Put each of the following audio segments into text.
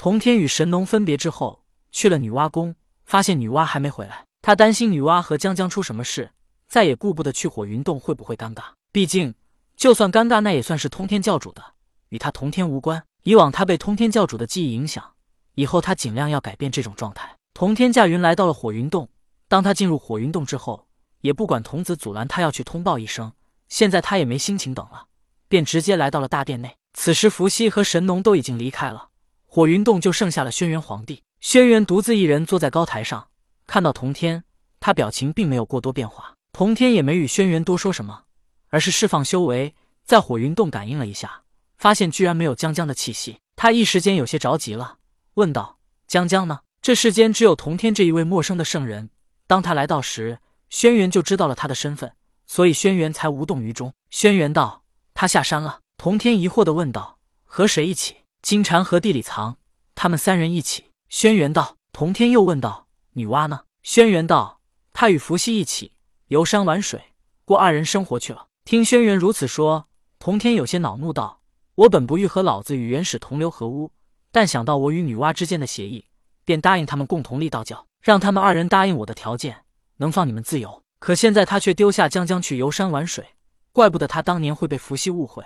童天与神农分别之后，去了女娲宫，发现女娲还没回来。他担心女娲和江江出什么事，再也顾不得去火云洞会不会尴尬。毕竟，就算尴尬，那也算是通天教主的，与他同天无关。以往他被通天教主的记忆影响，以后他尽量要改变这种状态。童天驾云来到了火云洞，当他进入火云洞之后，也不管童子阻拦，他要去通报一声。现在他也没心情等了，便直接来到了大殿内。此时，伏羲和神农都已经离开了火云洞，就剩下了轩辕皇帝。轩辕独自一人坐在高台上，看到童天，他表情并没有过多变化。童天也没与轩辕多说什么，而是释放修为，在火云洞感应了一下。发现居然没有江江的气息，他一时间有些着急了，问道：“江江呢？”这世间只有童天这一位陌生的圣人。当他来到时，轩辕就知道了他的身份，所以轩辕才无动于衷。轩辕道：“他下山了。”童天疑惑的问道：“和谁一起？”金蝉和地里藏，他们三人一起。轩辕道。童天又问道：“女娲呢？”轩辕道：“她与伏羲一起游山玩水，过二人生活去了。”听轩辕如此说，童天有些恼怒道。我本不欲和老子与元始同流合污，但想到我与女娲之间的协议，便答应他们共同立道教，让他们二人答应我的条件，能放你们自由。可现在他却丢下江江去游山玩水，怪不得他当年会被伏羲误会，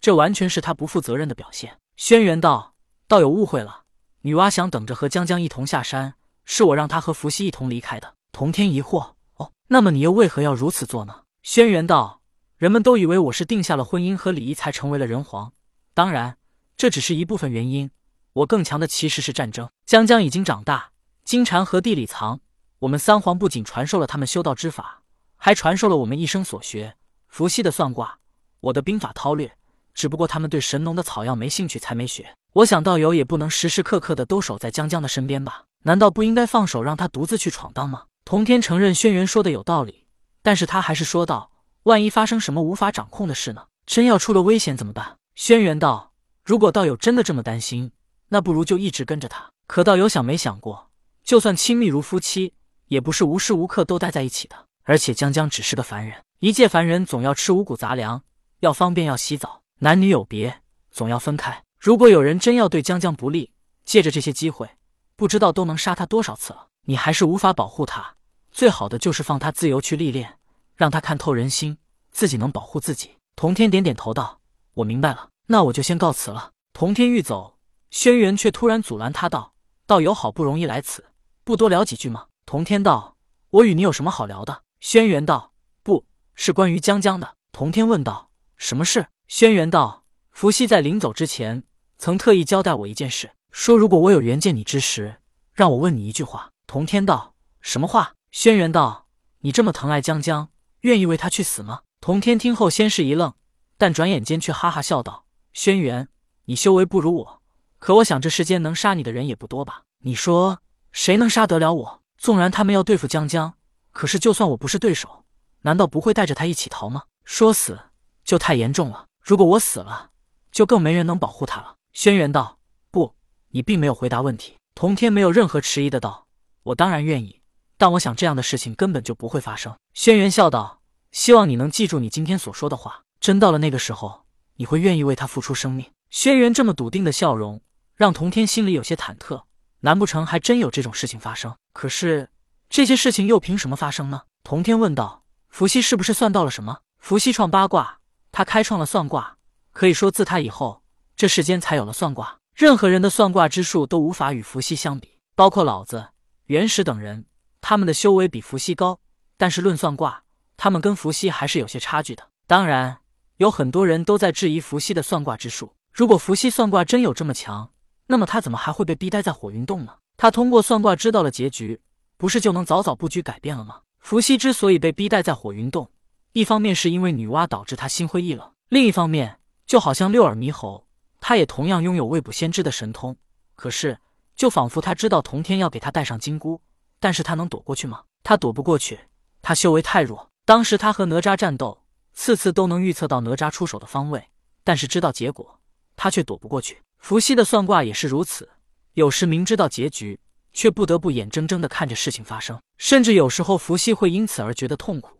这完全是他不负责任的表现。轩辕道：“道友误会了，女娲想等着和江江一同下山，是我让她和伏羲一同离开的。”童天疑惑：“哦，那么你又为何要如此做呢？”轩辕道：“人们都以为我是定下了婚姻和礼仪才成为了人皇。”当然，这只是一部分原因。我更强的其实是战争。江江已经长大，金蝉和地里藏。我们三皇不仅传授了他们修道之法，还传授了我们一生所学。伏羲的算卦，我的兵法韬略，只不过他们对神农的草药没兴趣，才没学。我想道友也不能时时刻刻的都守在江江的身边吧？难道不应该放手让他独自去闯荡吗？童天承认轩辕说的有道理，但是他还是说道：“万一发生什么无法掌控的事呢？真要出了危险怎么办？”轩辕道：“如果道友真的这么担心，那不如就一直跟着他。可道友想没想过，就算亲密如夫妻，也不是无时无刻都待在一起的。而且江江只是个凡人，一介凡人总要吃五谷杂粮，要方便，要洗澡，男女有别，总要分开。如果有人真要对江江不利，借着这些机会，不知道都能杀他多少次了。你还是无法保护他，最好的就是放他自由去历练，让他看透人心，自己能保护自己。”童天点点头道。我明白了，那我就先告辞了。童天欲走，轩辕却突然阻拦他道：“道友好不容易来此，不多聊几句吗？”童天道：“我与你有什么好聊的？”轩辕道：“不是关于江江的。”童天问道：“什么事？”轩辕道：“伏羲在临走之前，曾特意交代我一件事，说如果我有缘见你之时，让我问你一句话。”童天道：“什么话？”轩辕道：“你这么疼爱江江，愿意为他去死吗？”童天听后先是一愣。但转眼间却哈哈笑道：“轩辕，你修为不如我，可我想这世间能杀你的人也不多吧？你说谁能杀得了我？纵然他们要对付江江，可是就算我不是对手，难道不会带着他一起逃吗？说死就太严重了。如果我死了，就更没人能保护他了。”轩辕道：“不，你并没有回答问题。”童天没有任何迟疑的道：“我当然愿意，但我想这样的事情根本就不会发生。”轩辕笑道：“希望你能记住你今天所说的话。”真到了那个时候，你会愿意为他付出生命？轩辕这么笃定的笑容，让童天心里有些忐忑。难不成还真有这种事情发生？可是这些事情又凭什么发生呢？童天问道。伏羲是不是算到了什么？伏羲创八卦，他开创了算卦，可以说自他以后，这世间才有了算卦。任何人的算卦之术都无法与伏羲相比，包括老子、元始等人，他们的修为比伏羲高，但是论算卦，他们跟伏羲还是有些差距的。当然。有很多人都在质疑伏羲的算卦之术。如果伏羲算卦真有这么强，那么他怎么还会被逼待在火云洞呢？他通过算卦知道了结局，不是就能早早布局改变了吗？伏羲之所以被逼待在火云洞，一方面是因为女娲导致他心灰意冷，另一方面就好像六耳猕猴，他也同样拥有未卜先知的神通。可是，就仿佛他知道童天要给他戴上金箍，但是他能躲过去吗？他躲不过去，他修为太弱。当时他和哪吒战斗。次次都能预测到哪吒出手的方位，但是知道结果，他却躲不过去。伏羲的算卦也是如此，有时明知道结局，却不得不眼睁睁的看着事情发生。甚至有时候，伏羲会因此而觉得痛苦，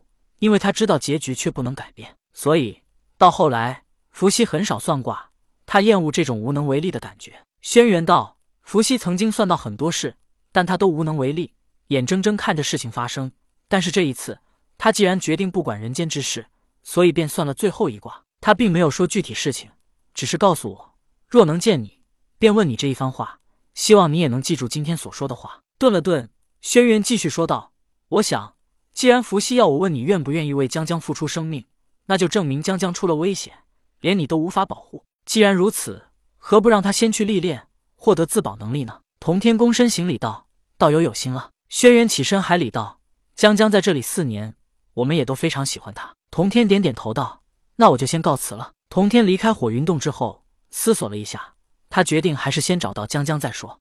因为他知道结局却不能改变。所以到后来，伏羲很少算卦，他厌恶这种无能为力的感觉。轩辕道：“伏羲曾经算到很多事，但他都无能为力，眼睁睁看着事情发生。但是这一次，他既然决定不管人间之事，所以便算了最后一卦。他并没有说具体事情，只是告诉我，若能见你，便问你这一番话。希望你也能记住今天所说的话。顿了顿，轩辕继续说道：“我想，既然伏羲要我问你愿不愿意为江江付出生命，那就证明江江出了危险，连你都无法保护。既然如此，何不让他先去历练，获得自保能力呢？”童天躬身行礼道：“道友有心了。”轩辕起身还礼道：“江江在这里四年，我们也都非常喜欢他。”童天点点头道：“那我就先告辞了。”童天离开火云洞之后，思索了一下，他决定还是先找到江江再说。